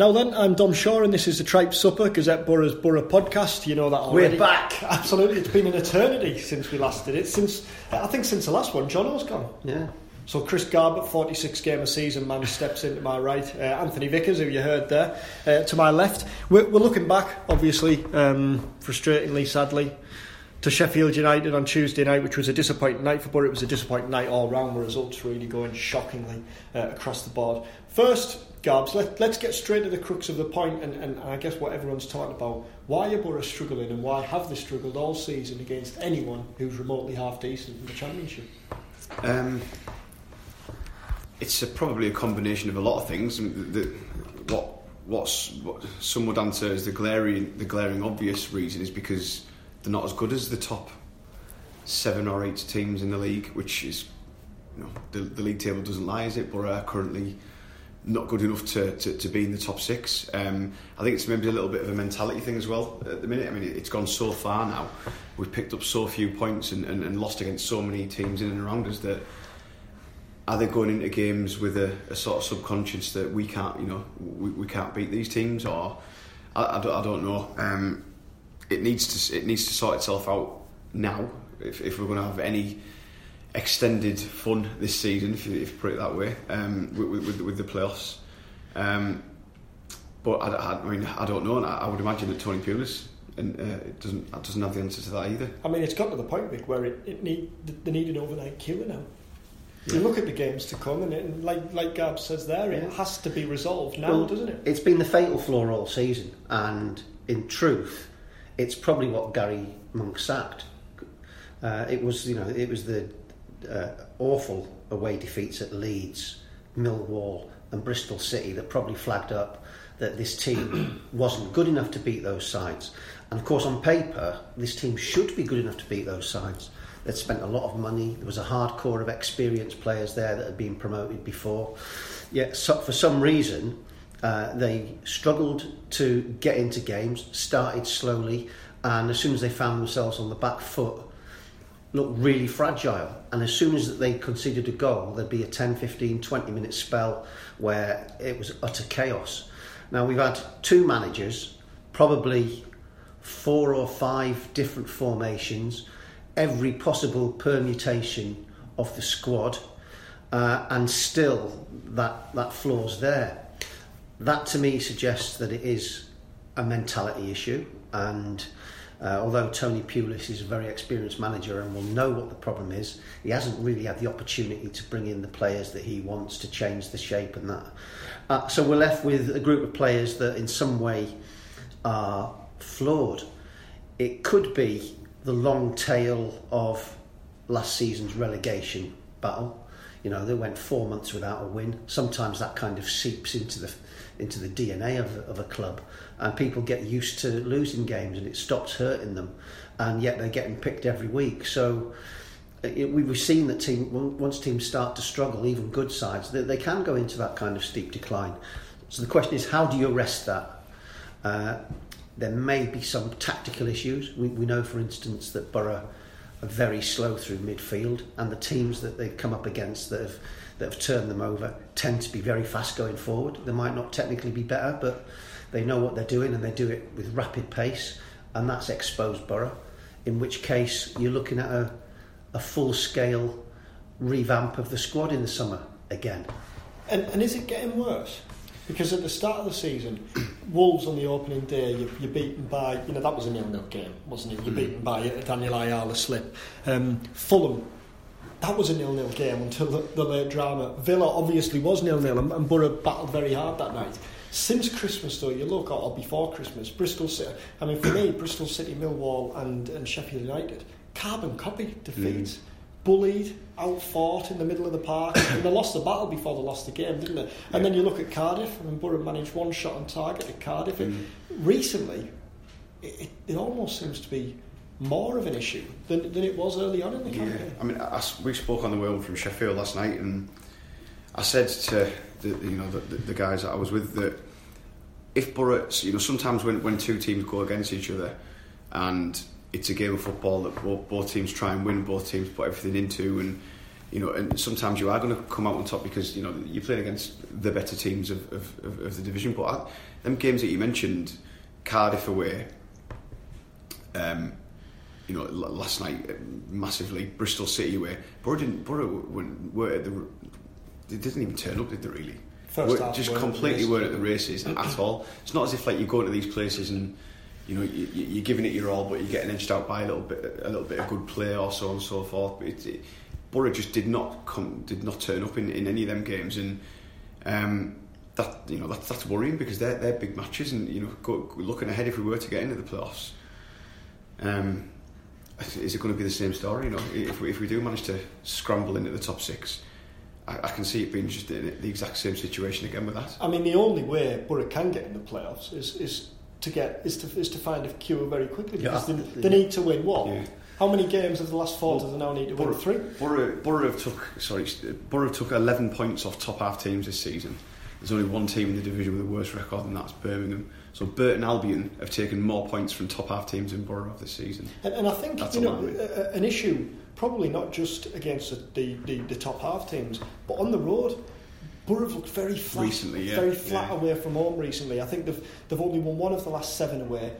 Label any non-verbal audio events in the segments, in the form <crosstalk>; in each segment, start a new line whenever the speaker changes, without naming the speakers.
Now then, I'm Dom Shaw, and this is the Tripe Supper Gazette Borough's Borough podcast. You know that already.
We're back. <laughs>
Absolutely, it's been an eternity since we last did it. Since I think since the last one, Jono's gone.
Yeah.
So Chris Garbutt, 46 game a season man, steps into my right. Uh, Anthony Vickers, who you heard there, uh, to my left. We're, we're looking back, obviously, um, frustratingly, sadly, to Sheffield United on Tuesday night, which was a disappointing night for Borough. It was a disappointing night all round, The results really going shockingly uh, across the board. First, Garbs, let, let's get straight to the crux of the point and, and I guess what everyone's talking about. Why are Borough struggling and why have they struggled all season against anyone who's remotely half decent in the Championship?
Um, it's a, probably a combination of a lot of things. The, what what's what some would answer as the glaring the glaring obvious reason is because they're not as good as the top seven or eight teams in the league, which is you know, the, the league table doesn't lie, is it? Borough are currently not good enough to, to, to be in the top six. Um, I think it's maybe a little bit of a mentality thing as well at the minute. I mean, it's gone so far now. We've picked up so few points and, and, and lost against so many teams in and around us that are they going into games with a, a sort of subconscious that we can't, you know, we, we can't beat these teams, or I, I, don't, I don't know. Um, it needs to it needs to sort itself out now if, if we're going to have any extended fun this season, if you, if you put it that way, um, with, with, with, the playoffs. Um, but I, I, I, mean, I don't know, and I, I would imagine that Tony Pulis and uh, it doesn't it doesn't have the answer to that either.
I mean, it's got to the point, Vic, where it, it need they need an overnight cure now. Yeah. You look at the games to come, and, it, like like Gab says there, it has to be resolved now, well, doesn't it?
It's been the fatal flaw all season, and in truth, it's probably what Garry Monk sacked. Uh, it was, you know, it was the uh, awful away defeats at Leeds, Millwall, and Bristol City that probably flagged up that this team <clears throat> wasn't good enough to beat those sides. And of course, on paper, this team should be good enough to beat those sides. They'd spent a lot of money. There was a hardcore of experienced players there that had been promoted before. Yet, so, for some reason, uh, they struggled to get into games, started slowly, and as soon as they found themselves on the back foot, looked really fragile. And as soon as they conceded a goal, there'd be a 10, 15, 20 minute spell where it was utter chaos. Now, we've had two managers, probably four or five different formations, every possible permutation of the squad, uh, and still that, that flaw's there. That to me suggests that it is a mentality issue and uh, although Tony Pulis is a very experienced manager and will know what the problem is, he hasn't really had the opportunity to bring in the players that he wants to change the shape and that. Uh, so we're left with a group of players that in some way are flawed. It could be the long tail of last season's relegation battle. You know, they went four months without a win. Sometimes that kind of seeps into the into the DNA of, of a club, and people get used to losing games, and it stops hurting them, and yet they're getting picked every week. So. It, we've seen that team once teams start to struggle, even good sides, they, they can go into that kind of steep decline. So the question is, how do you arrest that? Uh, there may be some tactical issues. We, we know, for instance, that Borough are very slow through midfield, and the teams that they've come up against that have that have turned them over tend to be very fast going forward. They might not technically be better, but they know what they're doing and they do it with rapid pace, and that's exposed Borough. In which case, you're looking at a, a full scale revamp of the squad in the summer again.
And, and is it getting worse? Because at the start of the season, <clears throat> Wolves on the opening day, you, you're beaten by, you know, that was a nil-nil game, wasn't it? You're mm. beaten by Daniel Ayala slip. Um, Fulham that was a nil-nil game until the, the late drama. Villa obviously was nil-nil and, and Borough battled very hard that night. Since Christmas, though, you look at, or before Christmas, Bristol City, I mean, for me, Bristol City, Millwall, and, and Sheffield United, carbon copy defeats. Mm. Bullied, out fought in the middle of the park, <coughs> and they lost the battle before they lost the game, didn't they? And then you look at Cardiff, and Borough managed one shot on target at Cardiff. Mm. Recently, it, it, it, almost seems to be more of an issue than, than it was early on in the campaign.
Yeah. I mean, I, we spoke on the way home from Sheffield last night, and I said to the, you know the, the guys that I was with that if Borough, you know, sometimes when, when two teams go against each other, and it's a game of football that both, both teams try and win, both teams put everything into, and you know, and sometimes you are going to come out on top because you know you're playing against the better teams of, of, of, the division. But I, them games that you mentioned, Cardiff away, um, you know, last night massively, Bristol City away, Borough didn't, Borough were at the, they didn't even turn up, did they really?
First half
just completely weren't at the races at all. It's not as if like you go to these places and you know you, you're giving it your all, but you're getting edged out by a little bit, a little bit of good play or so on and so forth. It, it, Borough just did not come, did not turn up in, in any of them games, and um, that you know that's that's worrying because they're they're big matches, and you know go, looking ahead if we were to get into the playoffs. Um, is it going to be the same story? You know, if we, if we do manage to scramble into the top six, I, I can see it being just the, the exact same situation again with that.
I mean, the only way Borough can get in the playoffs is is to get is to is to find a cure very quickly because yeah, they, they, need to win what. Yeah. How many games of the last four well, do they now need to Borough, win? Three.
Borough, Borough took sorry, Borough took eleven points off top half teams this season. There's only one team in the division with a worse record, and that's Birmingham. So Burton Albion have taken more points from top half teams in Borough this season.
And, and I think that's you know, an issue probably not just against the, the, the, top half teams, but on the road. Borough have looked very flat,
recently, yeah,
very flat
yeah.
away from home recently. I think they've they've only won one of the last seven away.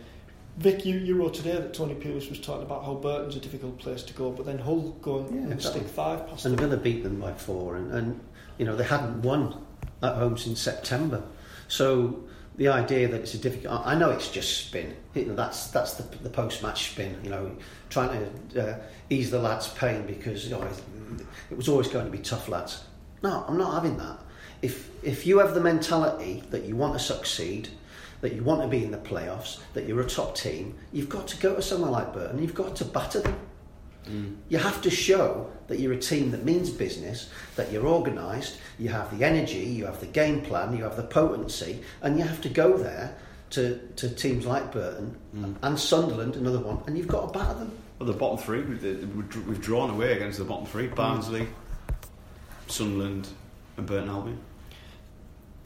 Vic, you, you wrote today that Tony Pulis was talking about how Burton's a difficult place to go, but then Hull go and, yeah, and stick five past
And Villa beat them by four, and, and you know they hadn't won at home since September. So the idea that it's a difficult, I know it's just spin. You know, that's that's the, the post-match spin. You know, trying to uh, ease the lads' pain because you know it was always going to be tough, lads. No, I'm not having that. If if you have the mentality that you want to succeed, that you want to be in the playoffs, that you're a top team, you've got to go to somewhere like Burton. You've got to batter them. Mm. You have to show that you're a team that means business, that you're organised, you have the energy, you have the game plan, you have the potency, and you have to go there to, to teams like Burton mm. and Sunderland, another one, and you've got to batter them.
Well, the bottom three, we've drawn away against the bottom three Barnsley, mm. Sunderland, and Burton Albion.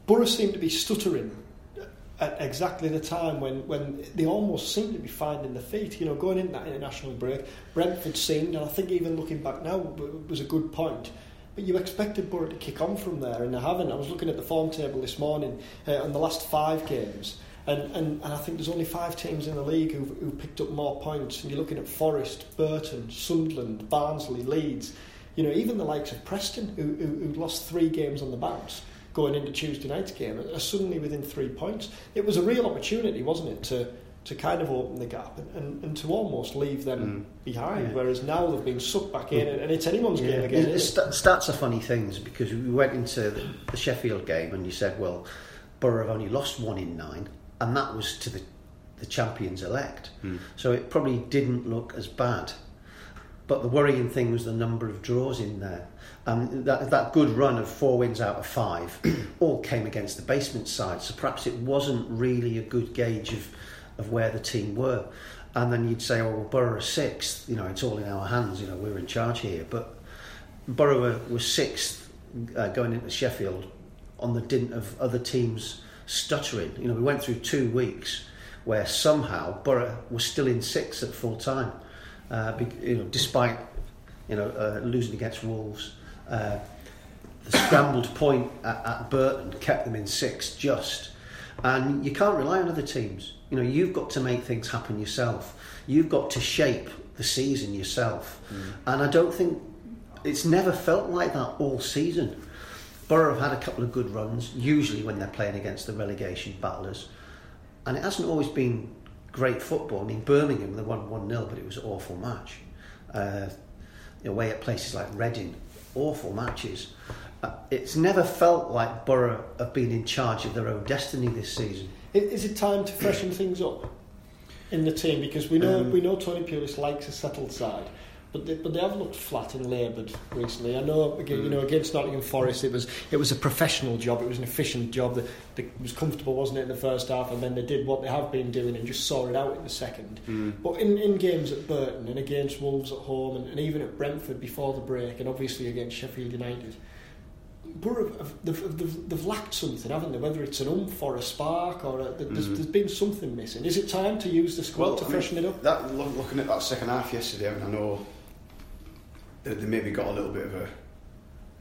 Borough seem to be stuttering at exactly the time when, when they almost seem to be finding their feet. You know, going into that international break, Brentford seemed, and I think even looking back now, was a good point. But you expected Borough to kick on from there, and they haven't. I was looking at the form table this morning uh, on the last five games, and, and, and I think there's only five teams in the league who've, who picked up more points. And you're looking at Forest, Burton, Sunderland, Barnsley, Leeds. You know, even the likes of Preston, who, who, who lost three games on the bounce going into Tuesday night's game are suddenly within three points. It was a real opportunity, wasn't it, to to kind of open the gap and, and, and to almost leave them mm. behind. Yeah. Whereas now they've been sucked back in, and, and it's anyone's yeah. game again.
st- stats are funny things because we went into the, the Sheffield game and you said, well, Borough have only lost one in nine, and that was to the the champions elect. Mm. So it probably didn't look as bad. But the worrying thing was the number of draws in there. Um, that, that good run of four wins out of five <clears throat> all came against the basement side, so perhaps it wasn't really a good gauge of, of where the team were. And then you'd say, oh, well, Borough are sixth, you know, it's all in our hands, you know, we're in charge here. But Borough was sixth uh, going into Sheffield on the dint of other teams stuttering. You know, we went through two weeks where somehow Borough was still in sixth at full time, uh, be, you know, despite you know uh, losing against Wolves uh, the scrambled point at, at Burton kept them in six just. And you can't rely on other teams. You know, you've got to make things happen yourself. You've got to shape the season yourself. Mm. And I don't think it's never felt like that all season. Borough have had a couple of good runs, usually when they're playing against the relegation battlers. And it hasn't always been great football. I mean, Birmingham, they won 1 0, but it was an awful match. Uh, away at places like Reading, awful matches. Uh, it's never felt like Borough have been in charge of their own destiny this season.
Is it time to freshen things up in the team? Because we know um, we know Tony Pulis likes a settled side, but they, but they have looked flat and laboured recently. I know again, you know against Nottingham Forest, it was it was a professional job, it was an efficient job that, that was comfortable, wasn't it, in the first half, and then they did what they have been doing and just saw it out in the second.
Mm.
But in, in games at Burton and against Wolves at home and, and even at Brentford before the break, and obviously against Sheffield United. Have- they've, they've, they've lacked something, haven't they? Whether it's an oomph or a spark or a, there's,
Mm.
there's been something missing. Is it time to use the squad to
I mean,
freshen it up?
That looking at that second half yesterday, I, mean, I know that they maybe got a little bit of a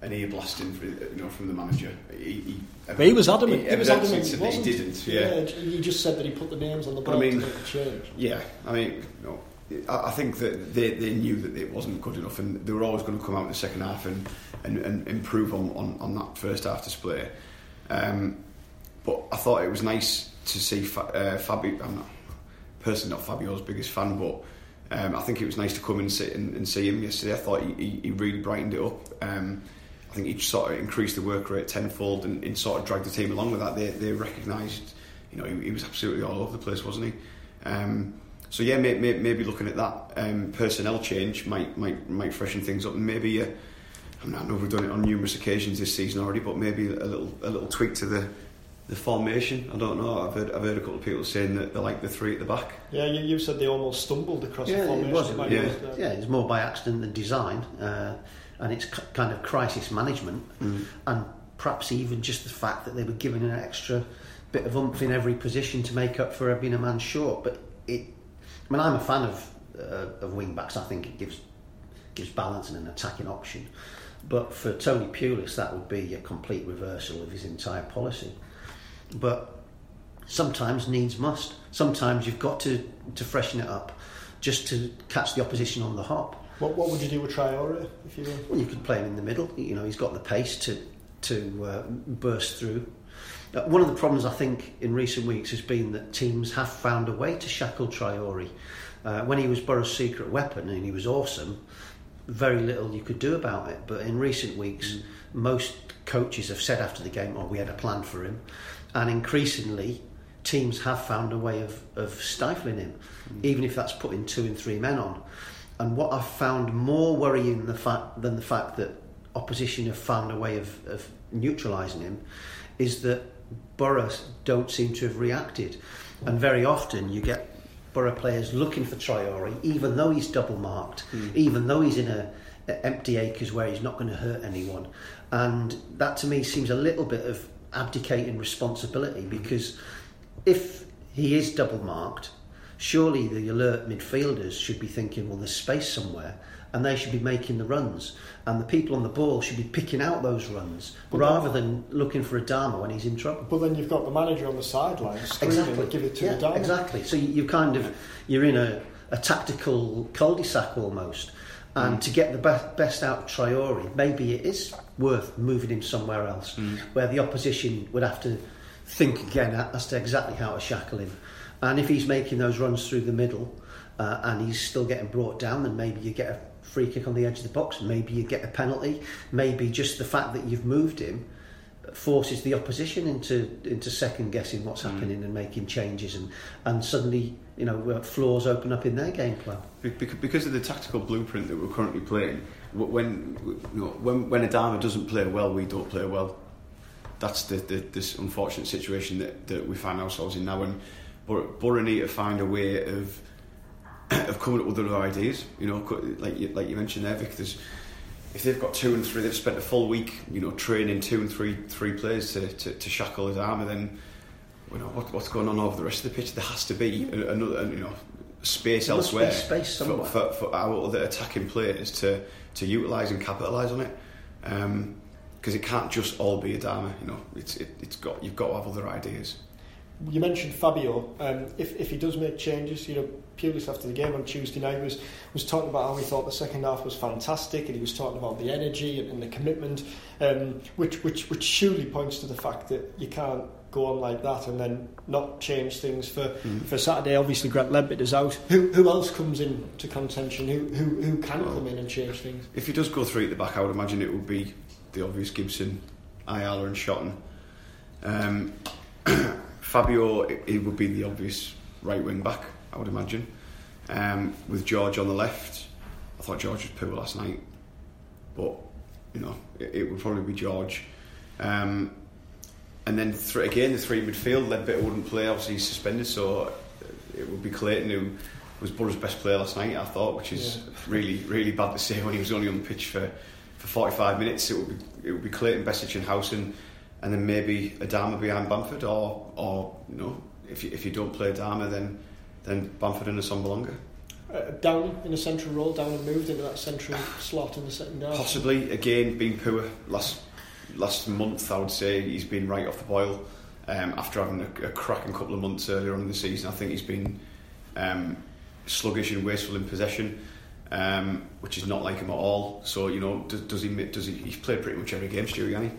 an ear blasting, for, you know, from the manager. He, he,
But he was adamant. He, was adamant. He wasn't.
he didn't. Yeah.
he just said that he put the names on the
But I
board
mean-
to make a change.
Yeah, I mean, you know, I I think that they, they knew that it wasn't good enough, and they were always going to come out in the second half and, and, and improve on, on, on that first half display. Um, but I thought it was nice to see Fa- uh, Fabio. I'm not personally not Fabio's biggest fan, but um, I think it was nice to come and sit and, and see him yesterday. I thought he, he, he really brightened it up. Um, I think he sort of increased the work rate tenfold and, and sort of dragged the team along with that. They, they recognised, you know, he, he was absolutely all over the place, wasn't he? Um, so yeah, may, may, maybe looking at that um, personnel change might might might freshen things up, maybe uh, I, mean, I know we've done it on numerous occasions this season already, but maybe a little a little tweak to the the formation. I don't know. I've heard I've heard a couple of people saying that they like the three at the back.
Yeah, you, you said they almost stumbled across the
Yeah,
formation.
it was.
It might
Yeah.
be,
Yeah. yeah, it's more by accident than design, uh, and it's k- kind of crisis management, and perhaps even just the fact that they were given an extra bit of oomph in every position to make up for being a man short. But it, I mean, I'm a fan of uh, of wing backs. I think it gives gives balance and an attacking option. But for Tony Pulis, that would be a complete reversal of his entire policy. But sometimes needs must. Sometimes you've got to, to freshen it up just to catch the opposition on the hop.
What, what would you do with Traore if you were?
Well, you could play him in the middle. You know, he's got the pace to to uh, burst through. Uh, one of the problems I think in recent weeks has been that teams have found a way to shackle Traore. Uh, when he was Borough's secret weapon and he was awesome, very little you could do about it. But in recent weeks, mm. most coaches have said after the game, "Oh, we had a plan for him," and increasingly, teams have found a way of, of stifling him, mm. even if that's putting two and three men on. And what I've found more worrying the fact than the fact that opposition have found a way of, of neutralising him is that Borough don't seem to have reacted. And very often you get Borough players looking for Traore, even though he's double marked, hmm. even though he's in a, a empty acres where he's not going to hurt anyone. And that to me seems a little bit of abdicating responsibility hmm. because if he is double marked, surely the alert midfielders should be thinking, well, there's space somewhere, and they should be making the runs. And the people on the ball should be picking out those runs rather than looking for Adama when he's in trouble.
But then you've got the manager on the sideline screaming,
Exactly.
give it to
yeah,
the down.
Exactly. So you, kind of you're in a, a tactical cul-de-sac almost. And to get the be- best out of Traore, maybe it is worth moving him somewhere else, where the opposition would have to think again as to exactly how to shackle him. And if he's making those runs through the middle uh, and he's still getting brought down, then maybe you get a free kick on the edge of the box. Maybe you get a penalty. Maybe just the fact that you've moved him forces the opposition into into second guessing what's happening and making changes and and suddenly you know uh, flaws open up in their game plan.
Because of the tactical blueprint that we're currently playing, when you know, when when Adama doesn't play well, we don't play well. That's the, the this unfortunate situation that, that we find ourselves in now, and Bor- to find a way of <clears throat> of coming up with other ideas. You know, like you, like you mentioned there, Vic. There's, if they've got two and three, they've spent a full week, you know, training two and three three players to, to, to shackle Adama. Then, you know, what, what's going on over the rest of the pitch? There has to be another, you know, space
There
elsewhere
space
for, for, for our other attacking players to to utilise and capitalise on it. Because it can't just all be a Adama. You know, it's it, it's got you've got to have other ideas.
You mentioned Fabio. Um, if, if he does make changes, you know, Pulis after the game on Tuesday night was was talking about how he thought the second half was fantastic, and he was talking about the energy and, and the commitment, um, which which which surely points to the fact that you can't go on like that and then not change things for for Saturday. Obviously, Grant Leadbitter is out. Who who else comes in to contention? Who who who can come in and change things?
If he does go three at the back, I would imagine it would be the obvious Gibson, Ayala, and Shotton. Um, <clears throat> Fabio, it, it would be the obvious right wing back, I would imagine. Um, with George on the left, I thought George was poor last night, but you know it, it would probably be George. Um, and then th- again, the three midfield, Leadbitter wouldn't play. Obviously, he's suspended, so it would be Clayton who was Borough's best player last night. I thought, which is
Yeah.
really, really bad to say when he was only on the pitch for, for 45 minutes. It would be it would be Clayton, Besic, and Howson, and then maybe Adama behind Bamford, or or you know if you, if you don't play Adama, then then Bamford and Assombalonga.
Uh, down in a central role, down and moved into that central slot in the second half.
Possibly again being poor last last month. I would say he's been right off the boil um, after having a, a cracking couple of months earlier on in the season. I think he's been um, sluggish and wasteful in possession, um, which is not like him at all. So you know, does, does he? Does he? He's played pretty much every game.
What- what-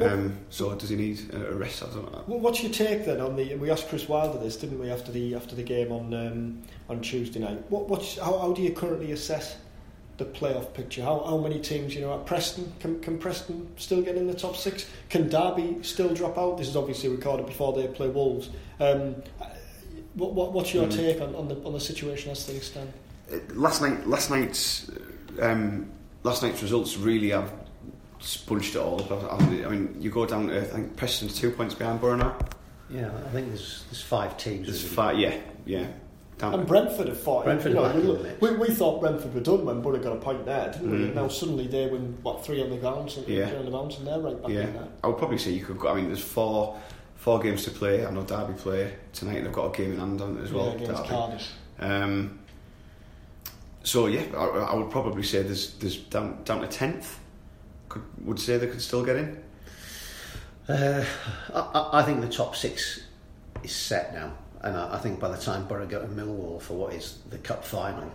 Um, so does he need a rest? I don't know.
Well, what's your take then on the? We asked Chris Wilder this, didn't we, after the after the game on um, on Tuesday night? What what's how, how do you currently assess the playoff picture? How, how many teams you know at Preston can, can Preston still get in the top six? Can Derby still drop out? This is obviously recorded before they play Wolves. Um, what, what what's your
Mm.
take on, on the on the situation as things stand?
Uh, last night, last night's um, last night's results really have sponged it all up. I I mean, you go down to I think Preston's two points behind Borough now.
Yeah, I think there's there's five teams.
There's
really.
five, yeah, yeah. Down
And Brentford have fought.
Brentford
you know,
are
we,
in the
look-
mix.
we, we thought Brentford were done when Borough got a point there, didn't we?
Mm.
Now suddenly they win what three on the ground, so
Yeah.
three on the mountain, they're right back
yeah,
in there.
I would probably say you could. Go, I mean, there's four four games to play. I know Derby play tonight, and they've got a game in hand on it as well.
yeah, against Cardiff.
Um, so yeah, I, I would probably say there's there's down down to tenth. Could would say they could still get in.
Uh, I, I- think the top six is set now, and I, I think by the time Borough go to Millwall for what is the cup final,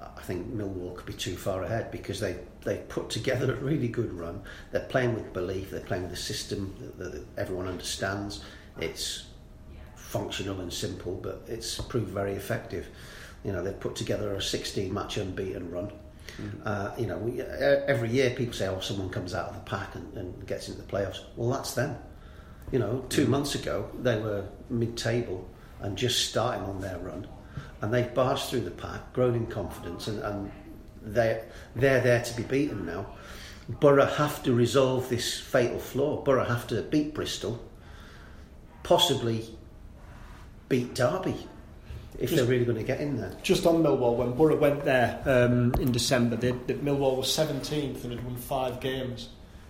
I think Millwall could be too far ahead because they they put together a really good run. They're playing with belief. They're playing with a system that, that everyone understands. It's functional and simple, but it's proved very effective. You know, they've put together a 16 match unbeaten run. Uh, you know, we, e- every year people say, "Oh, someone comes out of the pack and, and gets into the playoffs." Well, that's them. You know, two months ago they were mid-table and just starting on their run, and they've barged through the pack, grown in confidence, and, and they they're there to be beaten now. Borough have to resolve this fatal flaw. Borough have to beat Bristol, possibly beat Derby if
Just-
they're really going to get in there.
Just on Millwall, when Borough went there um, in December, they, they, Millwall was 17th and had won five games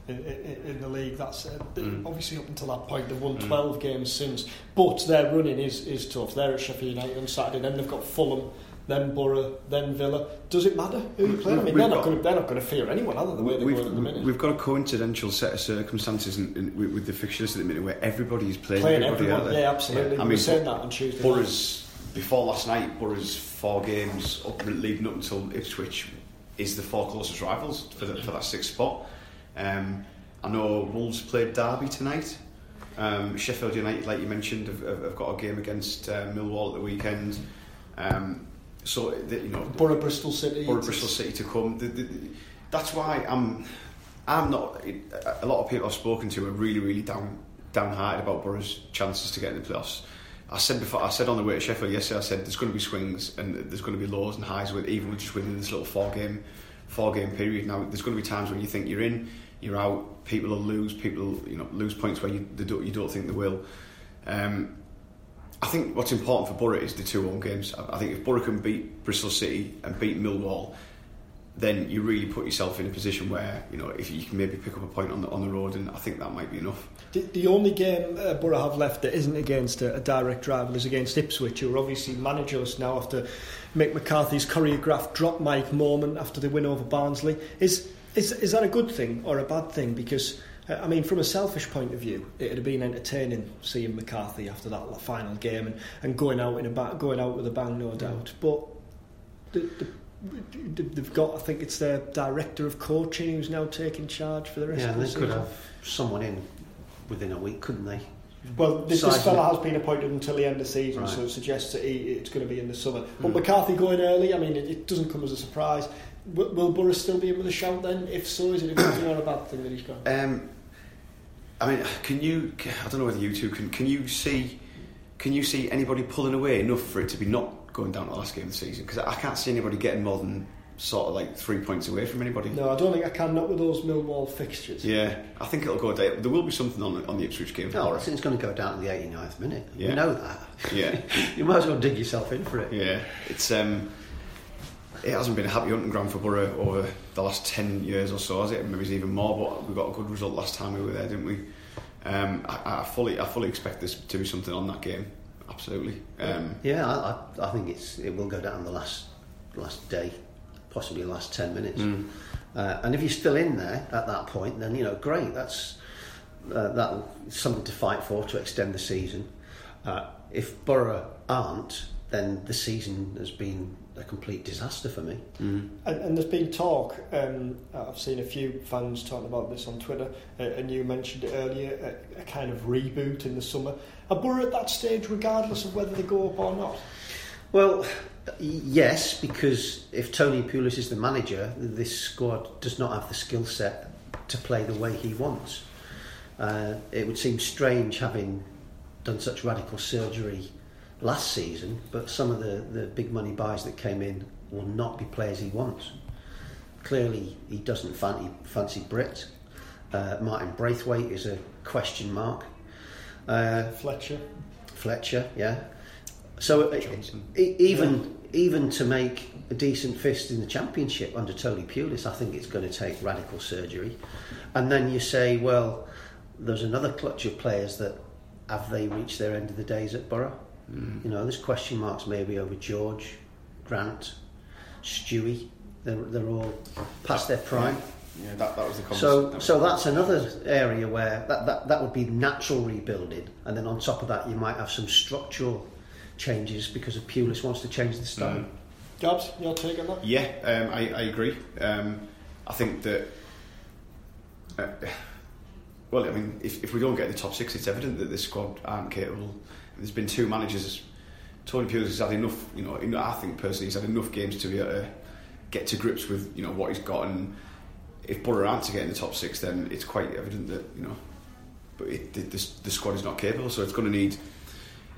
in, in, in the league. That's uh,
Mm.
obviously up until that point they've won 12 games since. But their running is, is tough. They're at Sheffield United on Saturday, then they've got Fulham, then Borough, then Villa. Does it matter who you play? I mean,
We've
they're
got-
not, going to, they're not going to fear anyone other than the way they're going at the minute.
we've got a coincidental set of circumstances in, in, with, with the fixtures at the minute where everybody's playing,
Playing
everybody
everyone,
out there.
yeah, absolutely.
I
we
mean,
were saying that on Tuesday. night.
Borough's before last night, Borough's four games up leading up until Ipswich is the four closest rivals for, the, for that sixth spot. Um, I know Wolves played Derby tonight. Um, Sheffield United, like you mentioned, have, have, got a game against uh, Millwall at the weekend. Um, so the, you know,
Borough, Bristol City.
or Bristol City to come. The, that's why I'm. I'm not. A lot of people I've spoken to are really, really down downhearted about Borough's chances to get in the playoffs. I said before. I said on the way to Sheffield yesterday. I said there's going to be swings and there's going to be lows and highs with even just within this little four game four game period. Now there's going to be times when you think you're in, you're out. People will lose. People you know lose points where you don't, you don't think they will. Um, I think what's important for Borough is the two home games. I I think if Borough can beat Bristol City and beat Millwall, then you really put yourself in a position where you know if you can maybe pick up a point on the on the road, and I think that might be enough.
The, the only game uh, Borough have left that isn't against a, a direct rival is against Ipswich, who are obviously managers now after Mick McCarthy's choreographed drop mic moment after the win over Barnsley. Is is is that a good thing or a bad thing? Because uh, I mean, from a selfish point of view, it would have been entertaining seeing McCarthy after that final game and, and going out in a ba- going out with a bang, no doubt. But the, the, they've got, I think it's their director of coaching who's now taking charge for the rest
Yeah,
of the
they
season.
could have someone in within a week, couldn't they?
Well, this, this fella has been appointed until the end of the season, so it suggests that he, it's going to be in the summer. But
Hmm.
McCarthy going early, I mean, it, it doesn't come as a surprise. Will, will Borough still be in with a shout then? If so, is it a good thing or a bad thing that he's gone?
Um, I mean, can you? I don't know whether you two can. Can you see? Can you see anybody pulling away enough for it to be not going down to the last game of the season? Because I can't see anybody getting more than sort of like three points away from anybody.
No, I don't think I can. Not with those Millwall fixtures.
Yeah, I think it'll go down. There will be something on on the Ipswich game.
No, I
tomorrow.
think it's going to go down to the 89th minute. You
Yeah.
know that.
Yeah. <laughs>
you might as well dig yourself in for it.
Yeah, it's um, it hasn't been a happy hunting ground for Borough over the last ten years or so, has it? Maybe it's even more. But we got a good result last time we were there, didn't we? Um, I, I fully, I fully expect this to be something on that game. Absolutely. Um,
Yeah, I, I, I think it's it will go down the last last day, possibly the last ten minutes.
Mm.
Uh, and if you're still in there at that point, then you know, great. That's uh, that something to fight for to extend the season. Uh, if Borough aren't, then the season has been a complete disaster for me.
And, and there's been talk, um, I've seen a few fans talking about this on Twitter, uh, and you mentioned it earlier, a, a kind of reboot in the summer. Are Borough at that stage, regardless of whether they go up or not?
Well, yes, because if Tony Pulis is the manager, this squad does not have the skill set to play the way he wants. Uh, it would seem strange having done such radical surgery last season, but some of the, the big money buys that came in will not be players he wants. Clearly, he doesn't fancy, fancy Britt. Uh, Martin Braithwaite is a question mark. Uh,
Fletcher.
Fletcher, yeah. So uh,
Johnson.
e- even even to make a decent fist in the championship under Tony Pulis, I think it's going to take radical surgery. And then you say, well, there's another clutch of players that have they reached their end of the days at Borough? You know, there's question marks maybe over George, Grant, Stewie. They're, they're all past their prime.
yeah, that, that was the conversation.
So,
that was
so that's another area where that, that, that would be natural rebuilding, and then on top of that, you might have some structural changes because of Pulis wants to change the style.
Mm.
Gabs, your take on that?
Yeah, um, I, I agree. Um, I think that. Uh, well, I mean, if, if we don't get in the top six, it's evident that this squad aren't capable. There's been two managers. Tony Pulis has had enough. You know, I think personally, he's had enough games to be able to get to grips with you know what he's got. And if Borough aren't to get in the top six, then it's quite evident that you know. But it, the, the, the squad is not capable, so it's going to need.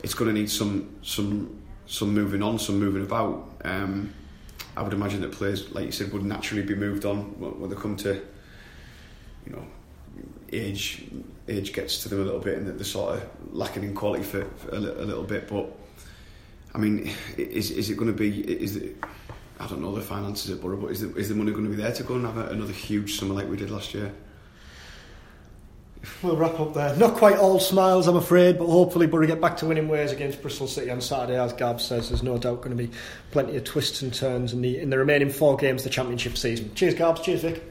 It's going to need some some some moving on, some moving about. Um, I would imagine that players, like you said, would naturally be moved on when they come to, you know, age. Age gets to them a little bit, and that they're sort of lacking in quality for, for a, a little bit. But I mean, is is it going to be? Is it? I don't know the finances at Borough, but is the, is the money going to be there to go and have a, another huge summer like we did last year?
We'll wrap up there. Not quite all smiles, I'm afraid, but hopefully Borough get back to winning ways against Bristol City on Saturday. As Gab says, there's no doubt going to be plenty of twists and turns in the in the remaining four games of the Championship season. Cheers, Gabs. Cheers, Vic.